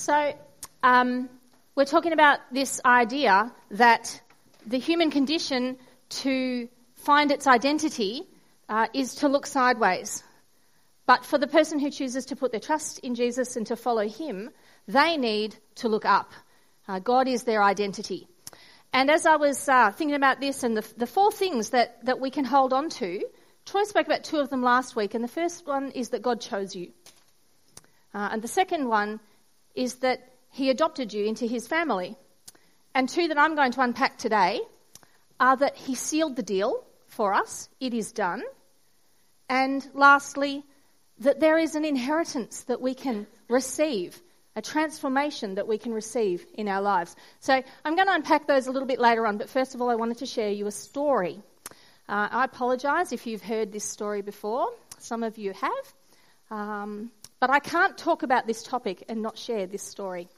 So, um, we're talking about this idea that the human condition to find its identity uh, is to look sideways. But for the person who chooses to put their trust in Jesus and to follow him, they need to look up. Uh, God is their identity. And as I was uh, thinking about this and the, the four things that, that we can hold on to, Troy spoke about two of them last week, and the first one is that God chose you. Uh, and the second one is that He adopted you into His family. And two that I'm going to unpack today are that He sealed the deal for us, it is done. And lastly, that there is an inheritance that we can receive a transformation that we can receive in our lives. So I'm going to unpack those a little bit later on, but first of all, I wanted to share you a story. Uh, I apologise if you've heard this story before. Some of you have. Um, but I can't talk about this topic and not share this story.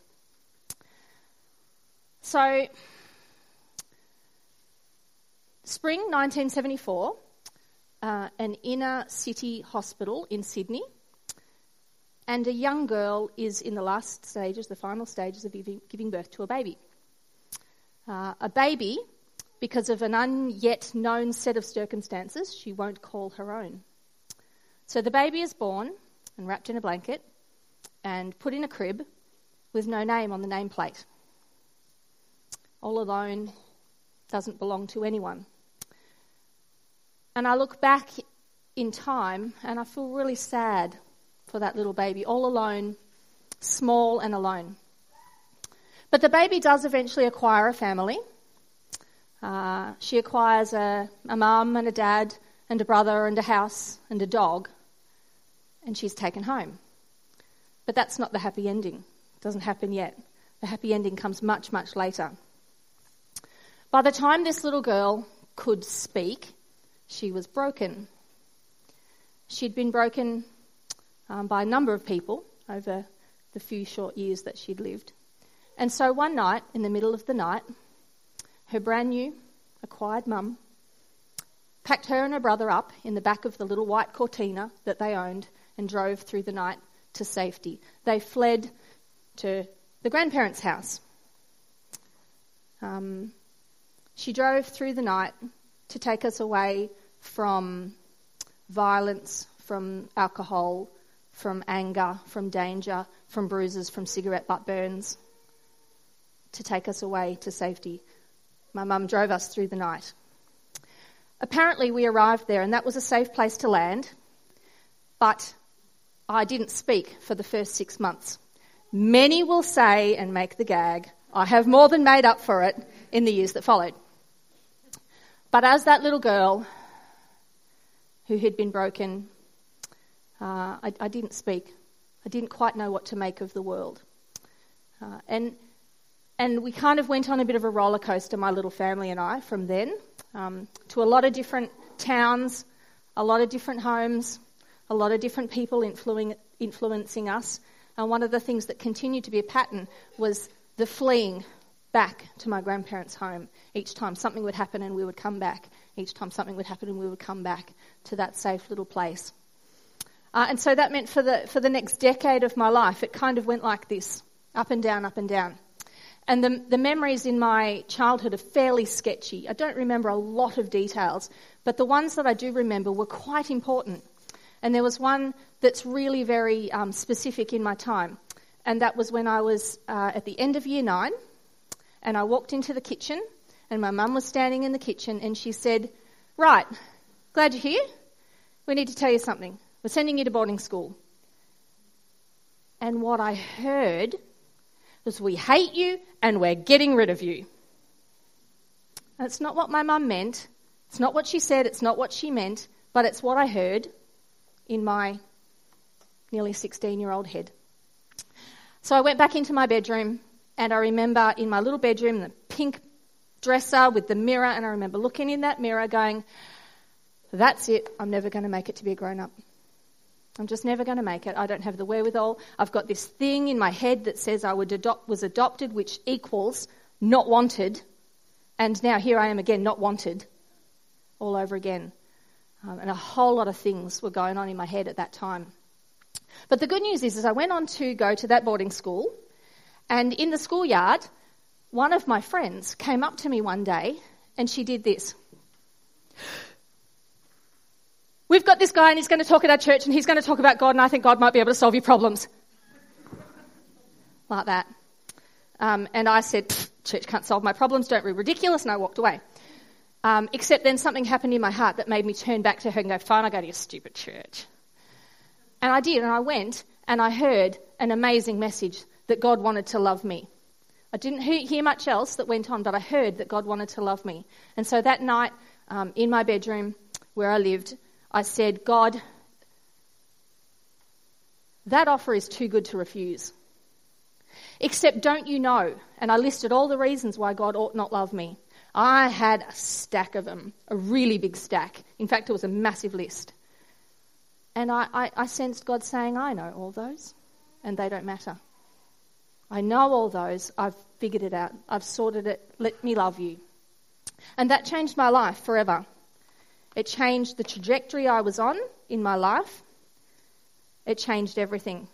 So, spring 1974, uh, an inner city hospital in Sydney and a young girl is in the last stages, the final stages of giving birth to a baby. Uh, a baby, because of an unyet known set of circumstances, she won't call her own. So the baby is born and wrapped in a blanket and put in a crib with no name on the nameplate. All alone, doesn't belong to anyone. And I look back in time and I feel really sad for that little baby, all alone, small and alone. But the baby does eventually acquire a family. Uh, she acquires a, a mum and a dad and a brother and a house and a dog, and she's taken home. But that's not the happy ending. It doesn't happen yet. The happy ending comes much, much later. By the time this little girl could speak, she was broken. She'd been broken um, by a number of people over the few short years that she'd lived. And so one night, in the middle of the night, her brand new acquired mum packed her and her brother up in the back of the little white Cortina that they owned and drove through the night to safety. They fled to the grandparents' house. Um, she drove through the night to take us away from violence, from alcohol, from anger, from danger, from bruises, from cigarette butt burns, to take us away to safety. My mum drove us through the night. Apparently, we arrived there, and that was a safe place to land, but I didn't speak for the first six months. Many will say and make the gag, I have more than made up for it in the years that followed. But as that little girl who had been broken uh, I, I, didn't speak. I didn't quite know what to make of the world. Uh, and, and we kind of went on a bit of a roller coaster, my little family and I, from then um, to a lot of different towns, a lot of different homes, a lot of different people influ- influencing us. And one of the things that continued to be a pattern was the fleeing back to my grandparents' home. Each time something would happen and we would come back. Each time something would happen and we would come back to that safe little place. Uh, and so that meant for the, for the next decade of my life, it kind of went like this up and down, up and down. And the, the memories in my childhood are fairly sketchy. I don't remember a lot of details, but the ones that I do remember were quite important. And there was one that's really very um, specific in my time. And that was when I was uh, at the end of year nine, and I walked into the kitchen, and my mum was standing in the kitchen, and she said, Right, glad you're here. We need to tell you something. We're sending you to boarding school. And what I heard was, We hate you and we're getting rid of you. That's not what my mum meant. It's not what she said. It's not what she meant. But it's what I heard in my nearly 16 year old head. So I went back into my bedroom and I remember in my little bedroom the pink dresser with the mirror and I remember looking in that mirror going, that's it. I'm never going to make it to be a grown up. I'm just never going to make it. I don't have the wherewithal. I've got this thing in my head that says I adopt, was adopted, which equals not wanted. And now here I am again, not wanted, all over again. Um, and a whole lot of things were going on in my head at that time. But the good news is, is I went on to go to that boarding school, And in the schoolyard, one of my friends came up to me one day and she did this. We've got this guy and he's going to talk at our church and he's going to talk about God and I think God might be able to solve your problems. Like that. Um, and I said, church can't solve my problems, don't be ridiculous, and I walked away. Um, except then something happened in my heart that made me turn back to her and go, fine, I'll go to your stupid church. And I did, and I went and I heard an amazing message that God wanted to love me. I didn't hear much else that went on, but I heard that God wanted to love me. And so that night, um, in my bedroom where I lived, I said, God, that offer is too good to refuse. Except, don't you know? And I listed all the reasons why God ought not love me. I had a stack of them, a really big stack. In fact, it was a massive list. And I, I, I sensed God saying, I know all those, and they don't matter. I know all those. I've figured it out. I've sorted it. Let me love you. And that changed my life forever. It changed the trajectory I was on in my life. It changed everything.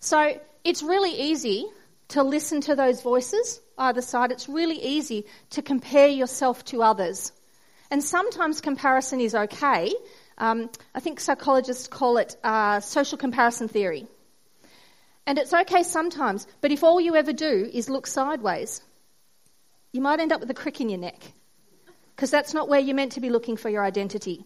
So it's really easy to listen to those voices either side. It's really easy to compare yourself to others. And sometimes comparison is okay. Um, I think psychologists call it uh, social comparison theory. And it's okay sometimes, but if all you ever do is look sideways, you might end up with a crick in your neck. Because that's not where you're meant to be looking for your identity.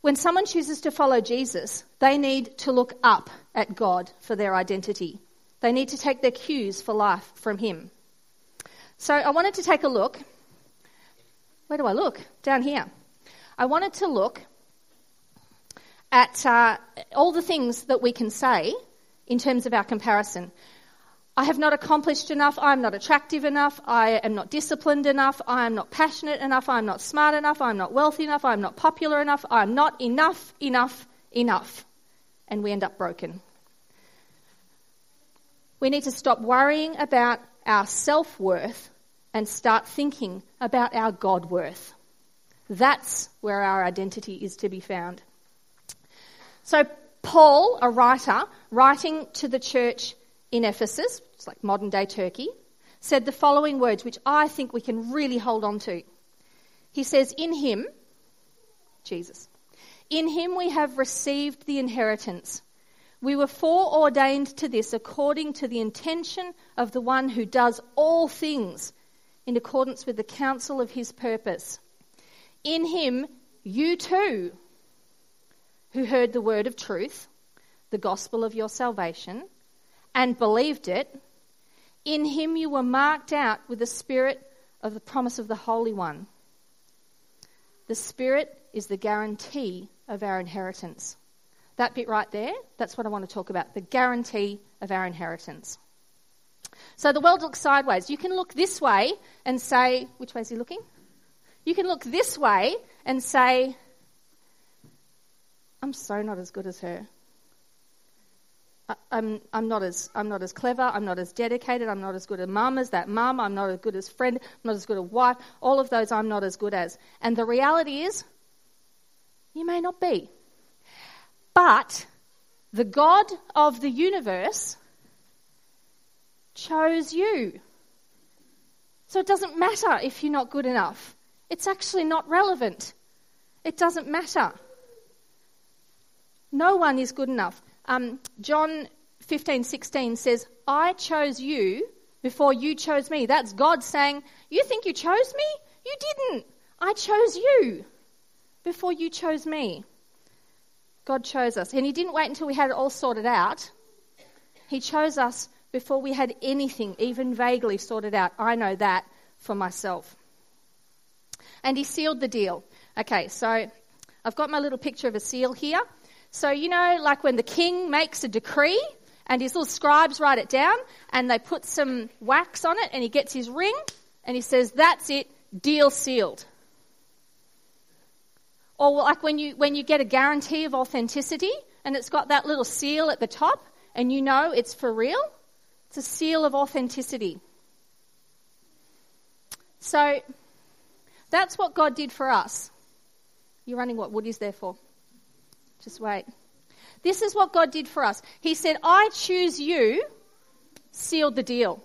When someone chooses to follow Jesus, they need to look up at God for their identity. They need to take their cues for life from Him. So I wanted to take a look. Where do I look? Down here. I wanted to look at uh, all the things that we can say in terms of our comparison. I have not accomplished enough. I am not attractive enough. I am not disciplined enough. I am not passionate enough. I am not smart enough. I am not wealthy enough. I am not popular enough. I am not enough, enough, enough. And we end up broken. We need to stop worrying about our self worth and start thinking about our God worth. That's where our identity is to be found. So, Paul, a writer, writing to the church in Ephesus, it's like modern day Turkey, said the following words, which I think we can really hold on to. He says, In him, Jesus, in him we have received the inheritance. We were foreordained to this according to the intention of the one who does all things in accordance with the counsel of his purpose. In him, you too who heard the word of truth, the gospel of your salvation, and believed it, in him you were marked out with the spirit of the promise of the Holy One. The spirit is the guarantee of our inheritance. That bit right there, that's what I want to talk about the guarantee of our inheritance. So the world looks sideways. You can look this way and say, which way is he looking? You can look this way and say, I'm so not as good as her. I'm, I'm, not as, I'm not as clever, I'm not as dedicated, I'm not as good a mum as that mum, I'm not as good as friend, I'm not as good a wife. All of those I'm not as good as. And the reality is, you may not be. But the God of the universe chose you. So it doesn't matter if you're not good enough. It's actually not relevant. It doesn't matter. No one is good enough. Um, John 15, 16 says, I chose you before you chose me. That's God saying, You think you chose me? You didn't. I chose you before you chose me. God chose us. And He didn't wait until we had it all sorted out. He chose us before we had anything, even vaguely sorted out. I know that for myself. And He sealed the deal. Okay, so I've got my little picture of a seal here. So, you know, like when the king makes a decree and his little scribes write it down and they put some wax on it and he gets his ring and he says, That's it, deal sealed. Or like when you, when you get a guarantee of authenticity and it's got that little seal at the top and you know it's for real, it's a seal of authenticity. So that's what God did for us. You're running what? What is there for? Just wait. This is what God did for us. He said, I choose you, sealed the deal.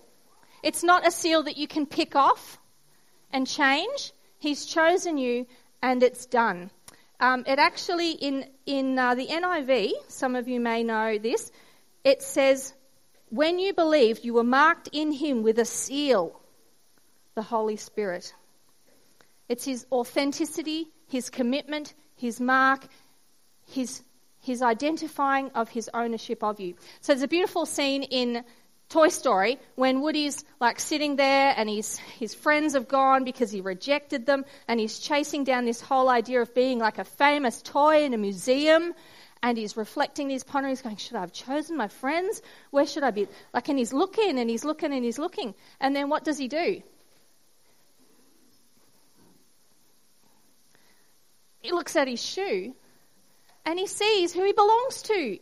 It's not a seal that you can pick off and change. He's chosen you and it's done. Um, it actually, in, in uh, the NIV, some of you may know this, it says, When you believed, you were marked in him with a seal, the Holy Spirit. It's his authenticity, his commitment, his mark, his, his identifying of his ownership of you. So there's a beautiful scene in Toy Story when Woody's like sitting there and his, his friends have gone because he rejected them and he's chasing down this whole idea of being like a famous toy in a museum and he's reflecting, he's pondering, he's going, should I have chosen my friends? Where should I be? Like, and he's looking and he's looking and he's looking. And then what does he do? He looks at his shoe and he sees who he belongs to.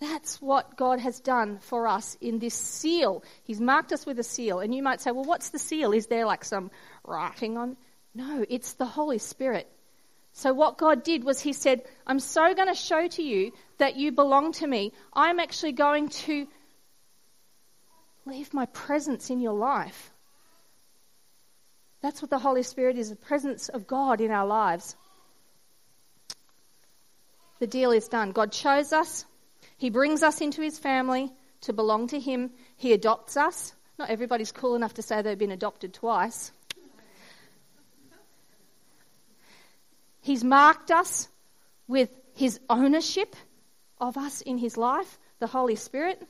That's what God has done for us in this seal. He's marked us with a seal. And you might say, well, what's the seal? Is there like some writing on? No, it's the Holy Spirit. So what God did was He said, I'm so going to show to you that you belong to me. I'm actually going to leave my presence in your life. That's what the Holy Spirit is the presence of God in our lives. The deal is done. God chose us, He brings us into His family to belong to Him, He adopts us. Not everybody's cool enough to say they've been adopted twice. He's marked us with His ownership of us in His life, the Holy Spirit.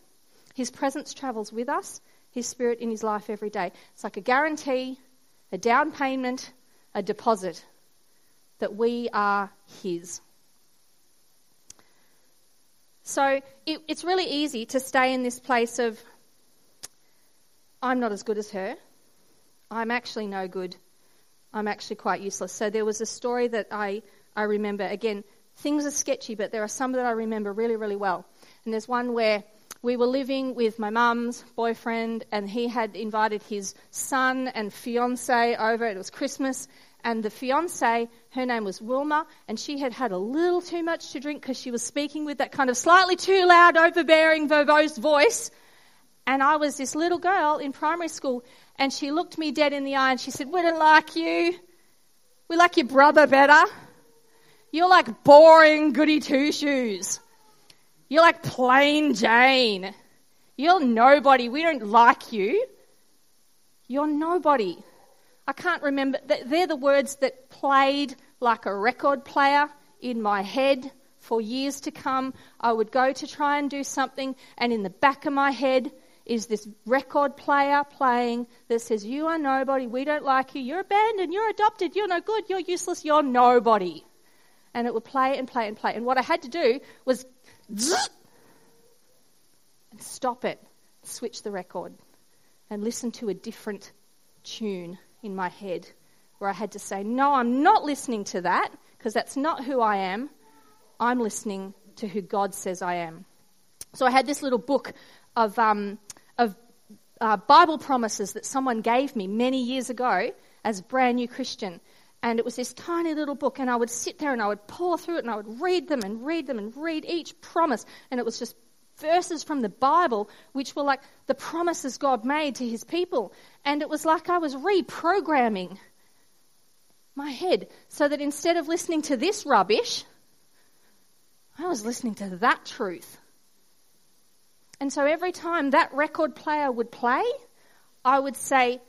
His presence travels with us, His Spirit in His life every day. It's like a guarantee a down payment, a deposit that we are His. So it, it's really easy to stay in this place of, I'm not as good as her. I'm actually no good. I'm actually quite useless. So there was a story that I, I remember. Again, things are sketchy, but there are some that I remember really, really well. And there's one where we were living with my mum's boyfriend, and he had invited his son and fiance over. It was Christmas, and the fiance, her name was Wilma, and she had had a little too much to drink because she was speaking with that kind of slightly too loud, overbearing, verbose voice. And I was this little girl in primary school, and she looked me dead in the eye and she said, We don't like you. We like your brother better. You're like boring goody two shoes. You're like plain Jane. You're nobody. We don't like you. You're nobody. I can't remember. They're the words that played like a record player in my head for years to come. I would go to try and do something, and in the back of my head is this record player playing that says, You are nobody. We don't like you. You're abandoned. You're adopted. You're no good. You're useless. You're nobody. And it would play and play and play. And what I had to do was and stop it, switch the record, and listen to a different tune in my head where I had to say, No, I'm not listening to that because that's not who I am. I'm listening to who God says I am. So I had this little book of, um, of uh, Bible promises that someone gave me many years ago as a brand new Christian. And it was this tiny little book, and I would sit there and I would pore through it and I would read them and read them and read each promise. And it was just verses from the Bible, which were like the promises God made to his people. And it was like I was reprogramming my head so that instead of listening to this rubbish, I was listening to that truth. And so every time that record player would play, I would say,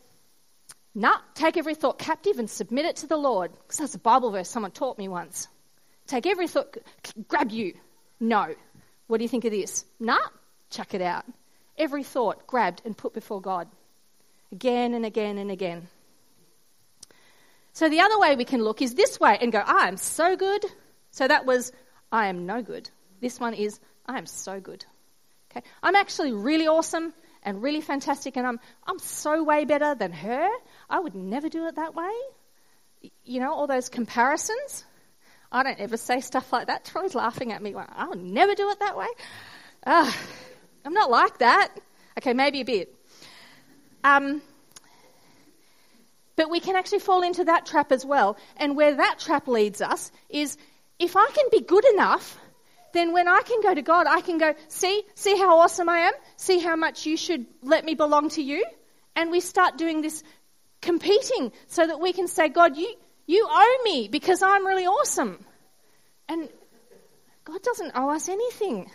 Nah, take every thought captive and submit it to the Lord. Because that's a Bible verse someone taught me once. Take every thought, grab you. No. What do you think of this? Nah, chuck it out. Every thought grabbed and put before God. Again and again and again. So the other way we can look is this way and go, I am so good. So that was, I am no good. This one is, I am so good. Okay. I'm actually really awesome and really fantastic and I'm, I'm so way better than her. I would never do it that way. You know, all those comparisons. I don't ever say stuff like that. Troy's laughing at me. I'll never do it that way. Uh, I'm not like that. Okay, maybe a bit. Um, but we can actually fall into that trap as well. And where that trap leads us is if I can be good enough, then when I can go to God, I can go, see, see how awesome I am? See how much you should let me belong to you? And we start doing this competing so that we can say, God, you, you owe me because I'm really awesome. And God doesn't owe us anything.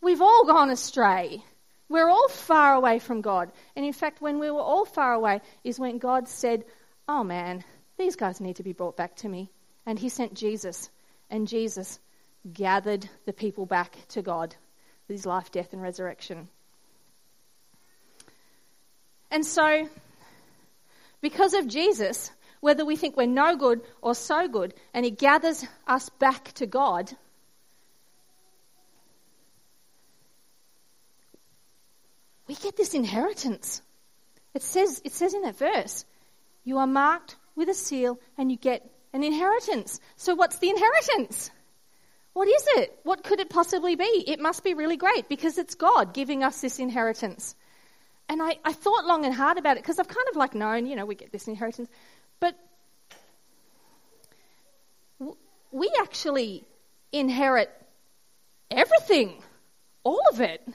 We've all gone astray. We're all far away from God. And in fact, when we were all far away is when God said, Oh man, these guys need to be brought back to me. And He sent Jesus. And Jesus gathered the people back to God with His life, death, and resurrection. And so, because of Jesus, whether we think we're no good or so good, and He gathers us back to God, we get this inheritance. It says, it says in that verse, you are marked with a seal and you get an inheritance. So, what's the inheritance? What is it? What could it possibly be? It must be really great because it's God giving us this inheritance. And I, I thought long and hard about it because I've kind of like known, you know, we get this inheritance. But we actually inherit everything, all of it.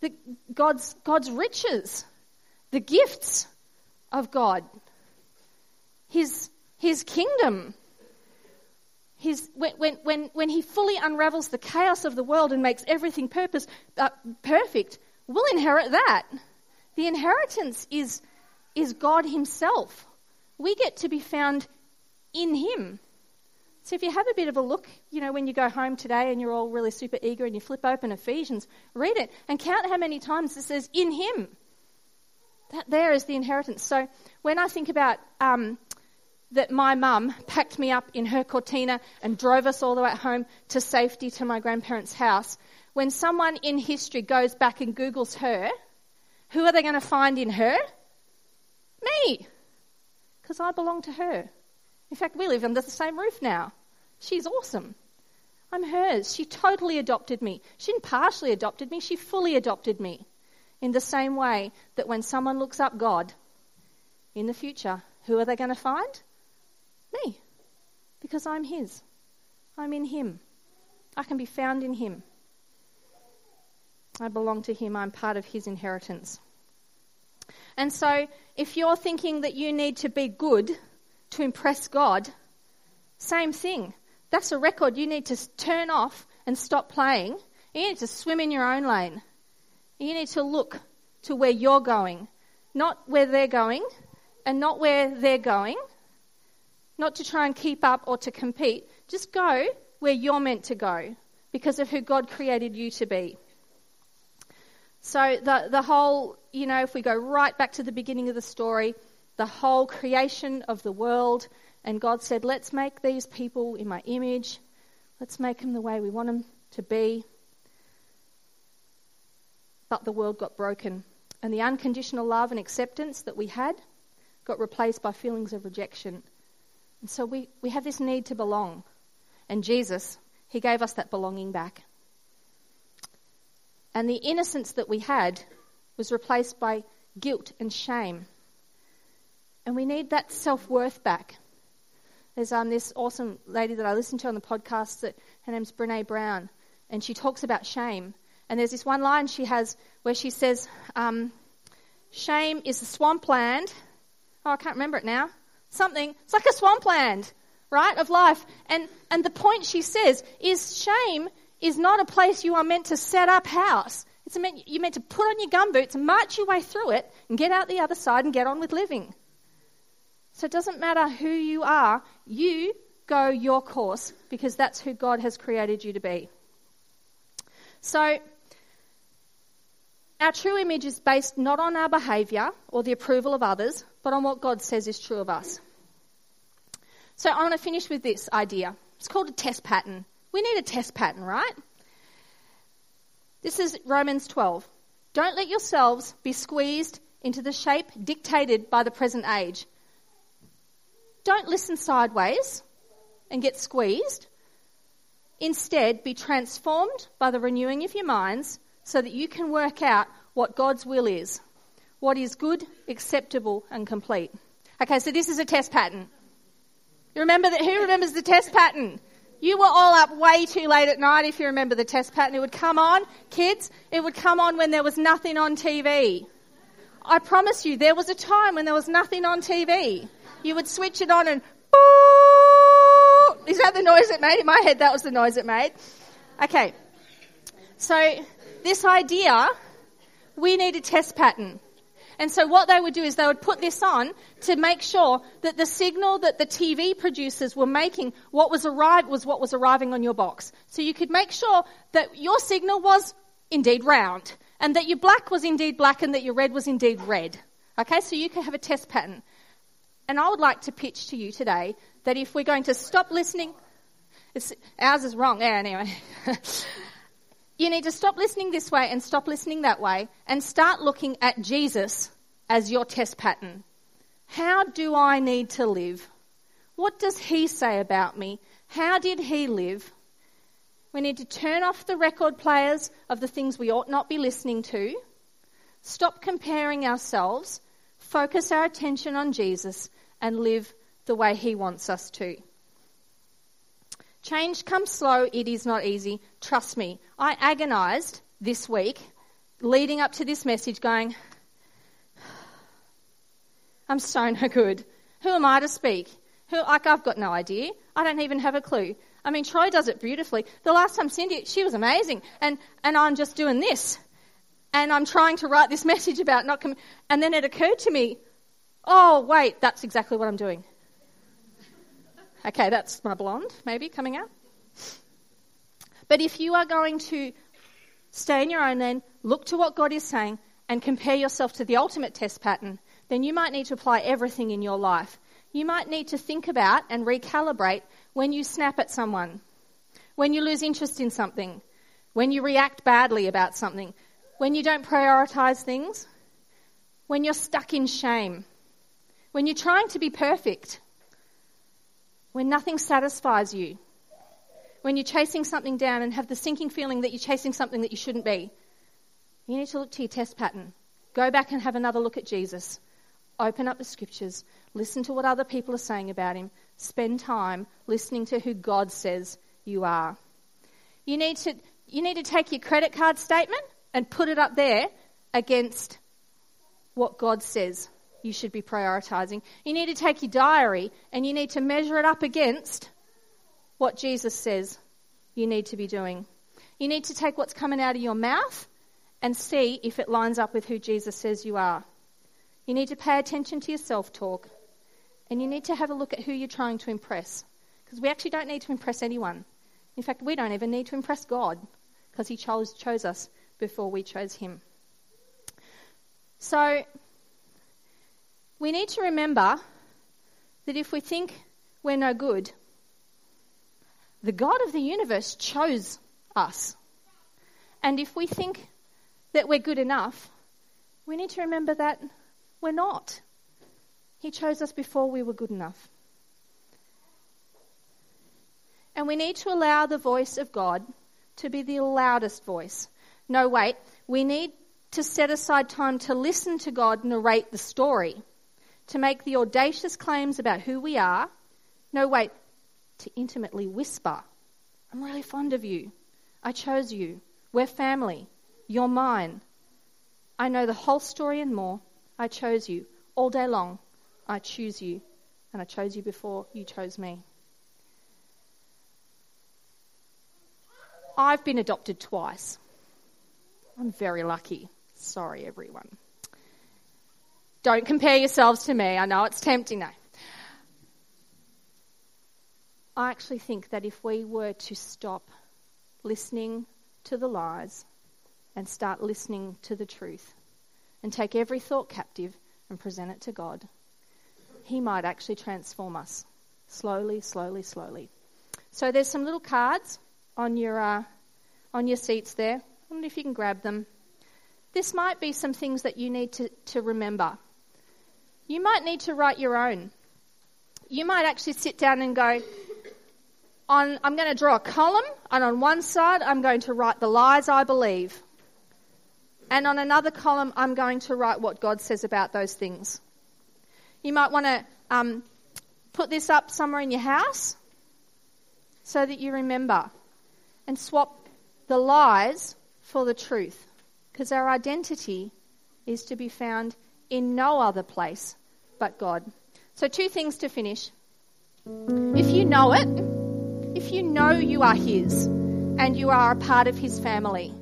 The, God's, God's riches, the gifts of God, His, His kingdom. His, when, when, when, when He fully unravels the chaos of the world and makes everything purpose, uh, perfect, we'll inherit that. The inheritance is, is God Himself. We get to be found in Him. So if you have a bit of a look, you know, when you go home today and you're all really super eager and you flip open Ephesians, read it and count how many times it says in Him. That there is the inheritance. So when I think about um, that my mum packed me up in her Cortina and drove us all the way home to safety to my grandparents' house, when someone in history goes back and Googles her, who are they going to find in her? Me. Because I belong to her. In fact, we live under the same roof now. She's awesome. I'm hers. She totally adopted me. She didn't partially adopted me, she fully adopted me. In the same way that when someone looks up God in the future, who are they going to find? Me. Because I'm His. I'm in Him. I can be found in Him. I belong to Him. I'm part of His inheritance. And so, if you're thinking that you need to be good to impress God, same thing. That's a record you need to turn off and stop playing. You need to swim in your own lane. You need to look to where you're going, not where they're going, and not where they're going, not to try and keep up or to compete. Just go where you're meant to go because of who God created you to be. So, the, the whole, you know, if we go right back to the beginning of the story, the whole creation of the world, and God said, Let's make these people in my image. Let's make them the way we want them to be. But the world got broken, and the unconditional love and acceptance that we had got replaced by feelings of rejection. And so we, we have this need to belong. And Jesus, He gave us that belonging back. And the innocence that we had was replaced by guilt and shame. And we need that self worth back. There's um, this awesome lady that I listened to on the podcast that her name's Brene Brown, and she talks about shame. And there's this one line she has where she says, um, Shame is the swampland. Oh, I can't remember it now. Something. It's like a swampland, right, of life. And, and the point she says is shame is not a place you are meant to set up house. It's meant, you're meant to put on your gumboots and march your way through it and get out the other side and get on with living. So it doesn't matter who you are, you go your course because that's who God has created you to be. So, our true image is based not on our behaviour or the approval of others, but on what God says is true of us. So, I want to finish with this idea. It's called a test pattern. We need a test pattern, right? This is Romans 12. Don't let yourselves be squeezed into the shape dictated by the present age don't listen sideways and get squeezed. Instead, be transformed by the renewing of your minds so that you can work out what God's will is, what is good, acceptable, and complete. Okay, so this is a test pattern. You remember that? Who remembers the test pattern? You were all up way too late at night if you remember the test pattern. It would come on, kids, it would come on when there was nothing on TV. I promise you, there was a time when there was nothing on TV. You would switch it on and is that the noise it made? In my head, that was the noise it made. Okay. So, this idea, we need a test pattern. And so what they would do is they would put this on to make sure that the signal that the TV producers were making, what was arrived was what was arriving on your box. So you could make sure that your signal was indeed round, and that your black was indeed black, and that your red was indeed red. Okay, so you could have a test pattern. And I would like to pitch to you today that if we're going to stop listening, ours is wrong. Yeah, anyway. you need to stop listening this way and stop listening that way and start looking at Jesus as your test pattern. How do I need to live? What does he say about me? How did he live? We need to turn off the record players of the things we ought not be listening to, stop comparing ourselves, focus our attention on Jesus, and live the way He wants us to. Change comes slow, it is not easy. Trust me. I agonized this week leading up to this message going, I'm so no good. Who am I to speak? Who, like, I've got no idea. I don't even have a clue. I mean, Troy does it beautifully. The last time Cindy, she was amazing. And, and I'm just doing this. And I'm trying to write this message about not coming. And then it occurred to me, oh, wait, that's exactly what I'm doing. Okay, that's my blonde, maybe, coming out. But if you are going to stay in your own lane, look to what God is saying, and compare yourself to the ultimate test pattern, then you might need to apply everything in your life. You might need to think about and recalibrate when you snap at someone, when you lose interest in something, when you react badly about something, when you don't prioritize things, when you're stuck in shame, when you're trying to be perfect when nothing satisfies you, when you're chasing something down and have the sinking feeling that you're chasing something that you shouldn't be, you need to look to your test pattern. Go back and have another look at Jesus. Open up the scriptures. Listen to what other people are saying about him. Spend time listening to who God says you are. You need to, you need to take your credit card statement and put it up there against what God says you should be prioritizing. You need to take your diary and you need to measure it up against what Jesus says you need to be doing. You need to take what's coming out of your mouth and see if it lines up with who Jesus says you are. You need to pay attention to your self talk and you need to have a look at who you're trying to impress. Because we actually don't need to impress anyone. In fact, we don't even need to impress God because He chose, chose us before we chose Him. So, we need to remember that if we think we're no good, the God of the universe chose us. And if we think that we're good enough, we need to remember that we're not. He chose us before we were good enough. And we need to allow the voice of God to be the loudest voice. No, wait, we need to set aside time to listen to God narrate the story to make the audacious claims about who we are. No, wait, to intimately whisper, I'm really fond of you. I chose you. We're family. You're mine. I know the whole story and more. I chose you. All day long, I choose you. And I chose you before you chose me. I've been adopted twice. I'm very lucky. Sorry, everyone. Don't compare yourselves to me. I know it's tempting now. I actually think that if we were to stop listening to the lies and start listening to the truth and take every thought captive and present it to God, He might actually transform us slowly, slowly, slowly. So there's some little cards on your uh, on your seats there. I wonder if you can grab them. This might be some things that you need to, to remember you might need to write your own. You might actually sit down and go, on, I'm going to draw a column, and on one side, I'm going to write the lies I believe. And on another column, I'm going to write what God says about those things. You might want to um, put this up somewhere in your house. so that you remember and swap the lies for the truth. Because our identity is to be found in no other place but God. So, two things to finish. If you know it, if you know you are His and you are a part of His family,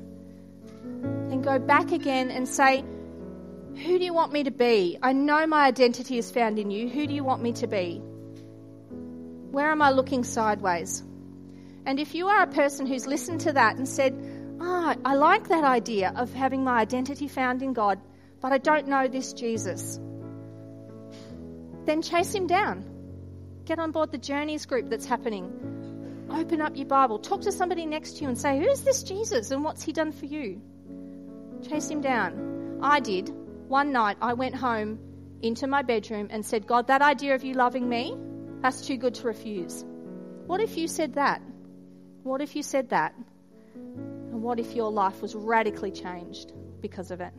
then go back again and say, Who do you want me to be? I know my identity is found in you. Who do you want me to be? Where am I looking sideways? And if you are a person who's listened to that and said, Ah, oh, I like that idea of having my identity found in God, but I don't know this Jesus, then chase him down. Get on board the journeys group that's happening. Open up your Bible. Talk to somebody next to you and say, Who's this Jesus and what's he done for you? Chase him down. I did. One night I went home into my bedroom and said, God, that idea of you loving me, that's too good to refuse. What if you said that? What if you said that? And what if your life was radically changed because of it?